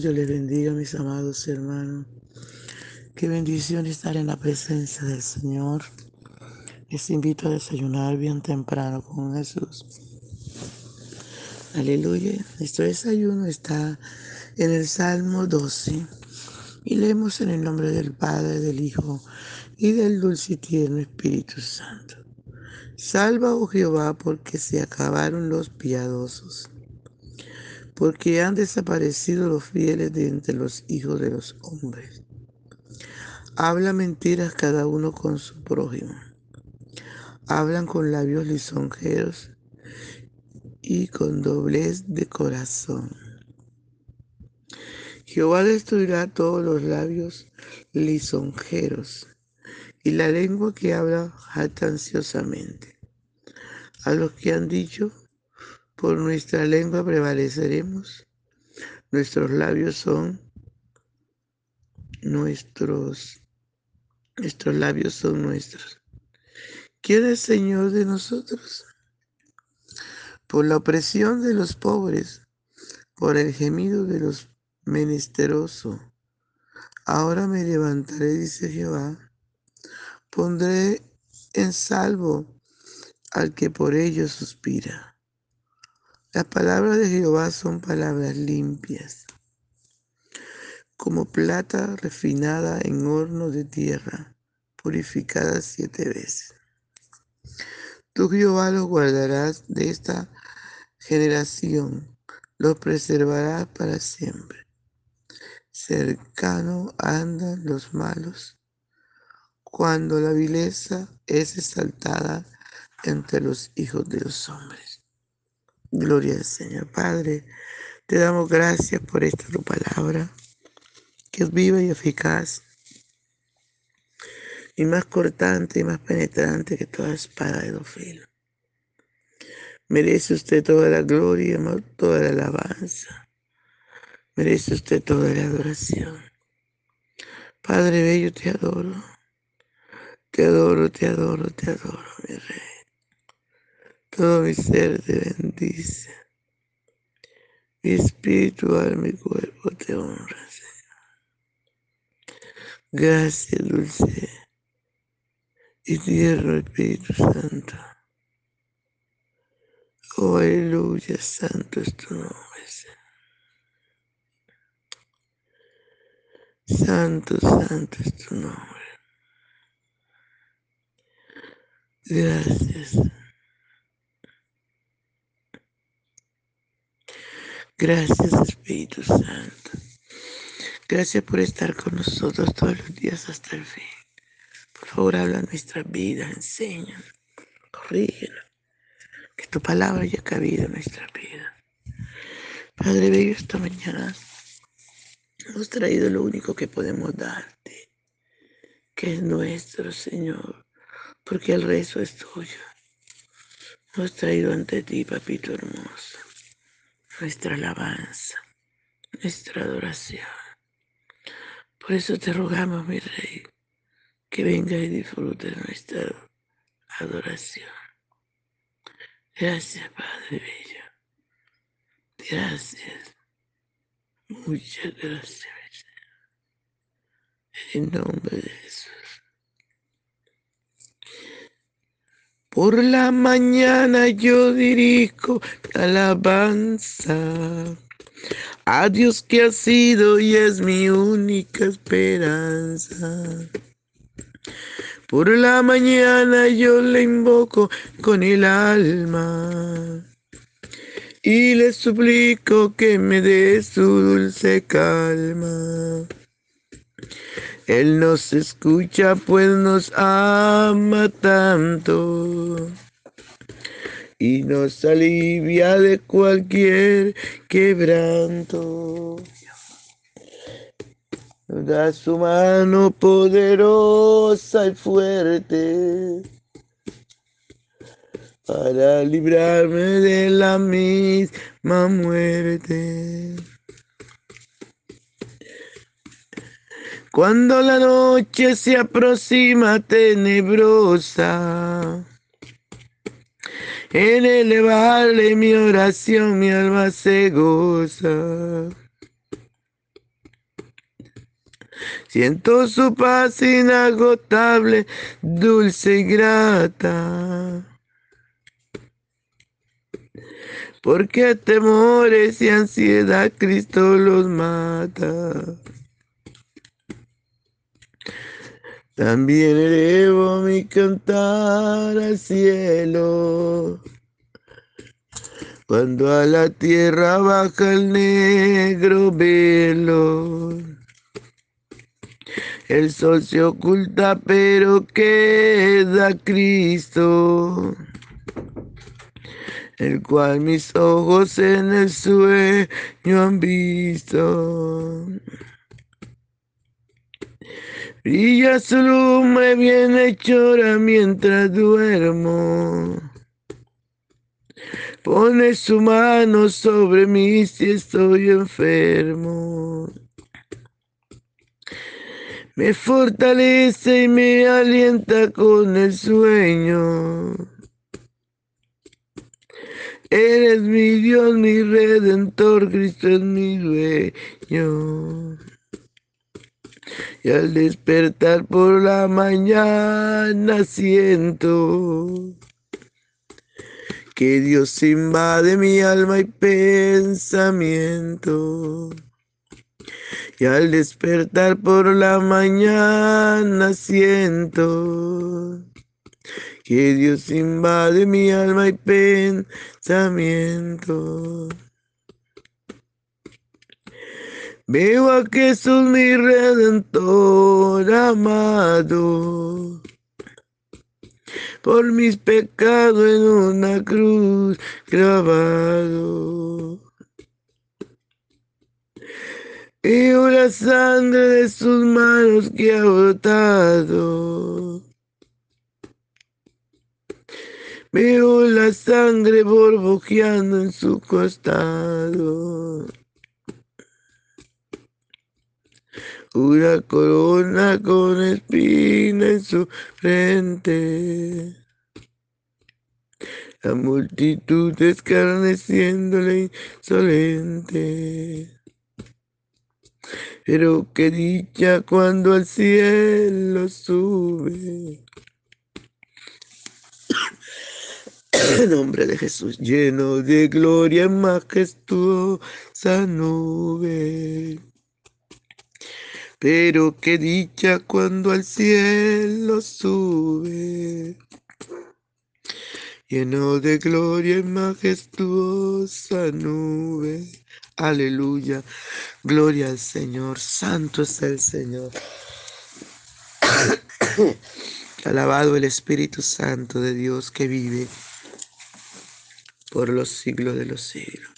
Yo les bendiga, mis amados hermanos. Qué bendición estar en la presencia del Señor. Les invito a desayunar bien temprano con Jesús. Aleluya. Nuestro desayuno está en el Salmo 12 y leemos en el nombre del Padre, del Hijo y del dulce y tierno Espíritu Santo. Salva, oh Jehová, porque se acabaron los piadosos porque han desaparecido los fieles de entre los hijos de los hombres. Habla mentiras cada uno con su prójimo. Hablan con labios lisonjeros y con doblez de corazón. Jehová destruirá todos los labios lisonjeros y la lengua que habla jactanciosamente. A los que han dicho, por nuestra lengua prevaleceremos. Nuestros labios son nuestros. Nuestros labios son nuestros. ¿Quién es Señor de nosotros? Por la opresión de los pobres, por el gemido de los menesterosos. Ahora me levantaré, dice Jehová. Pondré en salvo al que por ellos suspira. Las palabras de Jehová son palabras limpias, como plata refinada en horno de tierra, purificada siete veces. Tú Jehová los guardarás de esta generación, los preservarás para siempre. Cercano andan los malos, cuando la vileza es exaltada entre los hijos de los hombres. Gloria al Señor. Padre, te damos gracias por esta tu palabra, que es viva y eficaz, y más cortante y más penetrante que toda espada de dos. Merece usted toda la gloria, toda la alabanza. Merece usted toda la adoración. Padre Bello, te adoro. Te adoro, te adoro, te adoro, mi rey. Todo mi ser te bendice. Mi espíritu, alma y cuerpo te honra, Señor. Gracias, dulce y tierno Espíritu Santo. Oh, aleluya, santo es tu nombre, Señor. Santo, santo es tu nombre. Gracias. Gracias Espíritu Santo. Gracias por estar con nosotros todos los días hasta el fin. Por favor, habla nuestra vida, enséñanos, corrígenos. Que tu palabra haya cabido en nuestra vida. Padre Bello, esta mañana hemos traído lo único que podemos darte, que es nuestro, Señor, porque el rezo es tuyo. Hemos traído ante ti, papito hermoso nuestra alabanza, nuestra adoración. Por eso te rogamos, mi Rey, que venga y disfrute nuestra adoración. Gracias, Padre Bello. Gracias. Muchas gracias, En nombre de Jesús. Por la mañana yo dirijo alabanza a Dios que ha sido y es mi única esperanza. Por la mañana yo le invoco con el alma y le suplico que me dé su dulce calma. Él nos escucha pues nos ama tanto y nos alivia de cualquier quebranto. Da su mano poderosa y fuerte para librarme de la misma muerte. Cuando la noche se aproxima tenebrosa, en elevarle mi oración mi alma se goza. Siento su paz inagotable, dulce y grata. Porque temores y ansiedad Cristo los mata. También elevo mi cantar al cielo. Cuando a la tierra baja el negro velo. El sol se oculta, pero queda Cristo, el cual mis ojos en el sueño han visto. Brilla su lumbre bienhechora mientras duermo. Pone su mano sobre mí si estoy enfermo. Me fortalece y me alienta con el sueño. Eres mi Dios, mi redentor, Cristo es mi dueño. Y al despertar por la mañana siento que Dios invade mi alma y pensamiento. Y al despertar por la mañana siento que Dios invade mi alma y pensamiento. Veo a Jesús mi redentor amado, por mis pecados en una cruz grabado. Veo la sangre de sus manos que ha brotado. Veo la sangre borbojeando en su costado. Una corona con espina en su frente. La multitud escarneciéndole insolente. Pero qué dicha cuando al cielo sube. En nombre de Jesús, lleno de gloria majestuosa nube. Pero qué dicha cuando al cielo sube, lleno de gloria y majestuosa nube. Aleluya, gloria al Señor, santo es el Señor. Alabado el Espíritu Santo de Dios que vive por los siglos de los siglos.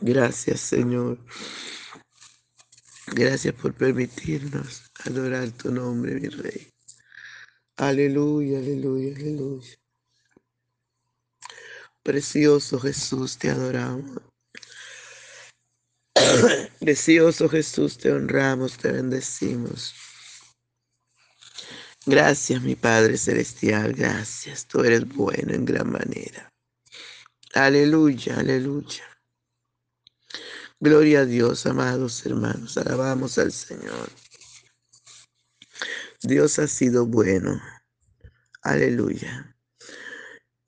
Gracias, Señor. Gracias por permitirnos adorar tu nombre, mi Rey. Aleluya, aleluya, aleluya. Precioso Jesús, te adoramos. Precioso Jesús, te honramos, te bendecimos. Gracias, mi Padre Celestial, gracias. Tú eres bueno en gran manera. Aleluya, aleluya. Gloria a Dios, amados hermanos. Alabamos al Señor. Dios ha sido bueno. Aleluya.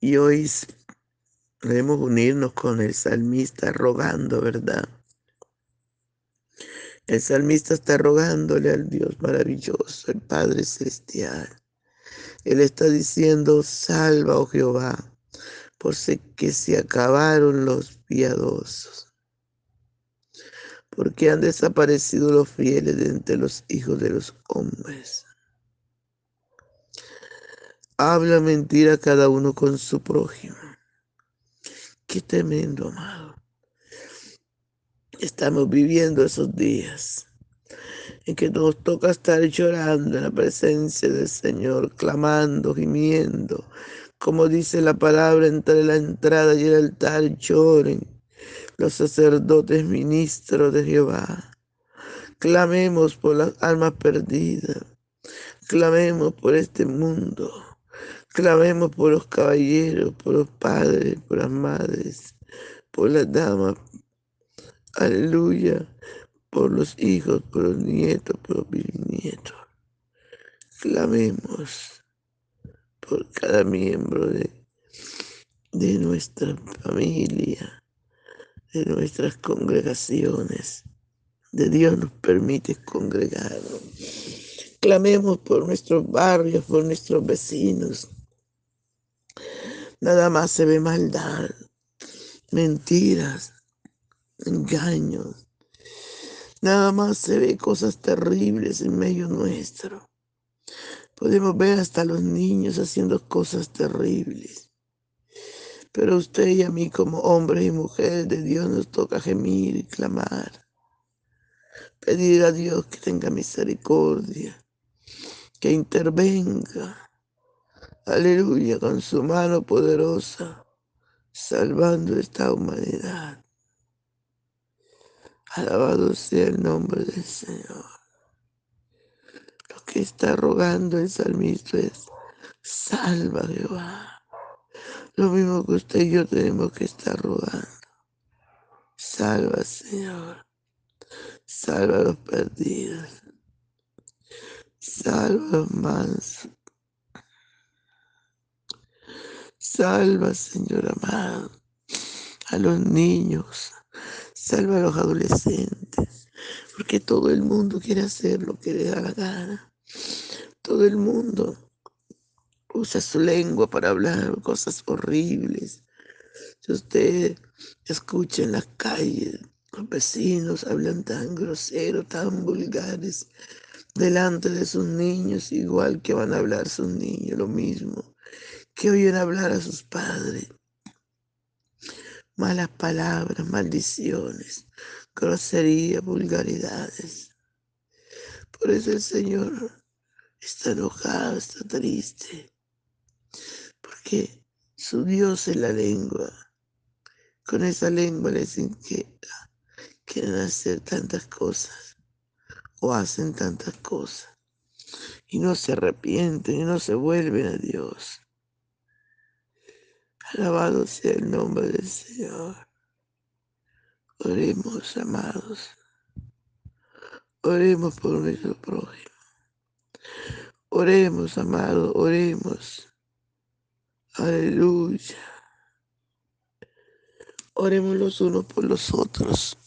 Y hoy debemos unirnos con el salmista rogando, ¿verdad? El salmista está rogándole al Dios maravilloso, el Padre Celestial. Él está diciendo, salva, oh Jehová, por que se acabaron los piadosos porque han desaparecido los fieles de entre los hijos de los hombres. Habla mentira cada uno con su prójimo. Qué tremendo, amado. Estamos viviendo esos días en que nos toca estar llorando en la presencia del Señor, clamando, gimiendo. Como dice la palabra, entre la entrada y el altar lloren los sacerdotes ministros de Jehová. Clamemos por las almas perdidas. Clamemos por este mundo. Clamemos por los caballeros, por los padres, por las madres, por las damas. Aleluya. por los hijos, por los nietos, por los bisnietos. Clamemos por cada miembro de, de nuestra familia, de nuestras congregaciones. De Dios nos permite congregarnos. Clamemos por nuestros barrios, por nuestros vecinos. Nada más se ve maldad, mentiras, engaños. Nada más se ve cosas terribles en medio nuestro. Podemos ver hasta los niños haciendo cosas terribles. Pero usted y a mí como hombres y mujeres de Dios nos toca gemir y clamar. Pedir a Dios que tenga misericordia, que intervenga. Aleluya, con su mano poderosa, salvando esta humanidad. Alabado sea el nombre del Señor que está rogando el salmista es, salva Jehová. Lo mismo que usted y yo tenemos que estar rogando. Salva, Señor. Salva a los perdidos. Salva a los mansos. Salva, Señor amado, a los niños. Salva a los adolescentes. Porque todo el mundo quiere hacer lo que le da la gana. Todo el mundo usa su lengua para hablar cosas horribles. Si usted escucha en las calles, los vecinos hablan tan grosero, tan vulgares, delante de sus niños, igual que van a hablar sus niños, lo mismo, que oyen hablar a sus padres. Malas palabras, maldiciones, groserías, vulgaridades. Por eso el Señor está enojado, está triste, porque su Dios es la lengua. Con esa lengua les inquieta, quieren hacer tantas cosas o hacen tantas cosas y no se arrepienten y no se vuelven a Dios. Alabado sea el nombre del Señor. Oremos, amados. Oremos por nuestro prójimo. Oremos, amado, oremos. Aleluya. Oremos los unos por los otros.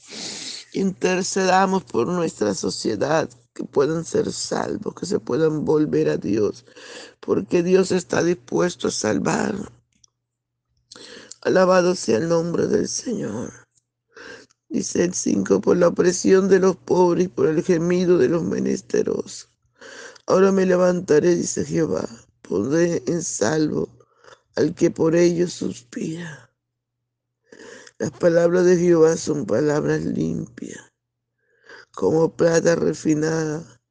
Intercedamos por nuestra sociedad, que puedan ser salvos, que se puedan volver a Dios, porque Dios está dispuesto a salvar. Alabado sea el nombre del Señor. Dice el 5, por la opresión de los pobres y por el gemido de los menesterosos. Ahora me levantaré, dice Jehová, pondré en salvo al que por ellos suspira. Las palabras de Jehová son palabras limpias, como plata refinada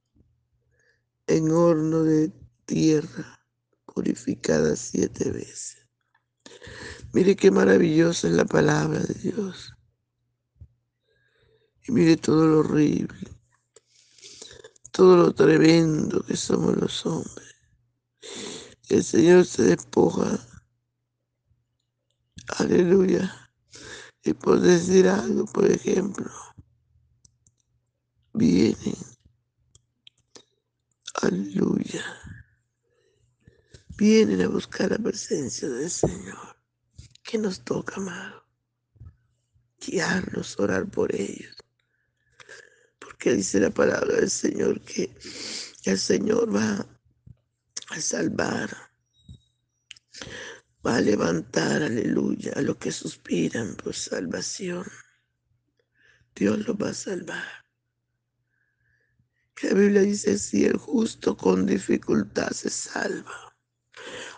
en horno de tierra, purificada siete veces. Mire qué maravillosa es la palabra de Dios. Y mire todo lo horrible, todo lo tremendo que somos los hombres. El Señor se despoja. Aleluya. Y por decir algo, por ejemplo, vienen. Aleluya. Vienen a buscar la presencia del Señor. que nos toca, amado? Guiarlos, orar por ellos que dice la palabra del Señor que el Señor va a salvar, va a levantar, aleluya, a los que suspiran por salvación. Dios los va a salvar. La Biblia dice, si el justo con dificultad se salva,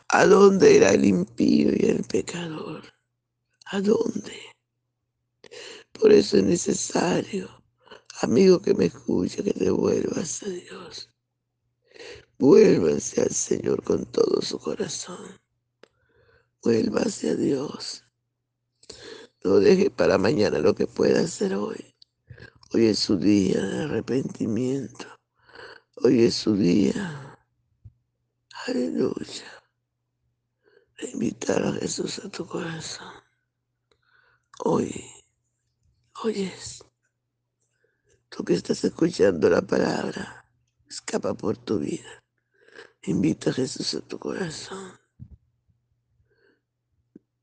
¿a dónde irá el impío y el pecador? ¿A dónde? Por eso es necesario Amigo que me escucha, que te vuelvas a Dios. Vuélvanse al Señor con todo su corazón. Vuélvase a Dios. No deje para mañana lo que pueda hacer hoy. Hoy es su día de arrepentimiento. Hoy es su día. Aleluya. Invitar a Jesús a tu corazón. Hoy, hoy es. Tú que estás escuchando la palabra, escapa por tu vida. Invita a Jesús a tu corazón.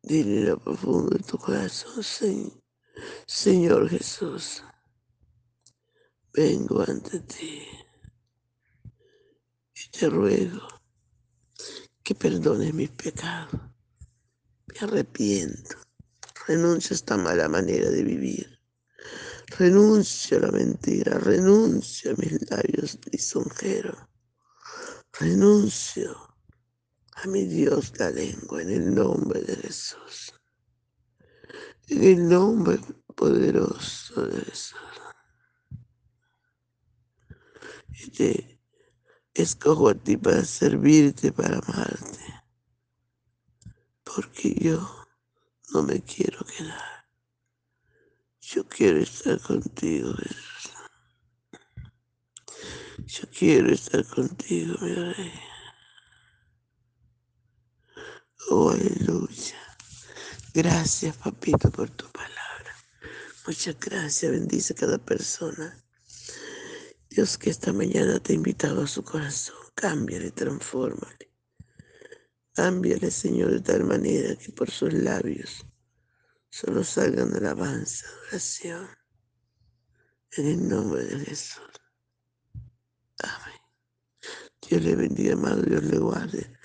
Dile lo profundo de tu corazón, Señor Jesús. Vengo ante ti y te ruego que perdones mis pecados. Me arrepiento. Renuncio a esta mala manera de vivir. Renuncio a la mentira, renuncio a mis labios lisonjeros, renuncio a mi Dios la lengua en el nombre de Jesús, en el nombre poderoso de Jesús. Y te escojo a ti para servirte, para amarte, porque yo no me quiero quedar. Yo quiero estar contigo, Jesús. Yo quiero estar contigo, mi rey. Oh, aleluya. Gracias, papito, por tu palabra. Muchas gracias. Bendice a cada persona. Dios que esta mañana te ha invitado a su corazón. Cámbiale, transfórmale. Cámbiale, Señor, de tal manera que por sus labios solo salgan alabanza, oración, en el nombre de Jesús. Amén. Dios le bendiga, amado, Dios le guarde.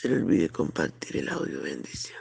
Se le olvide compartir el audio. Bendición.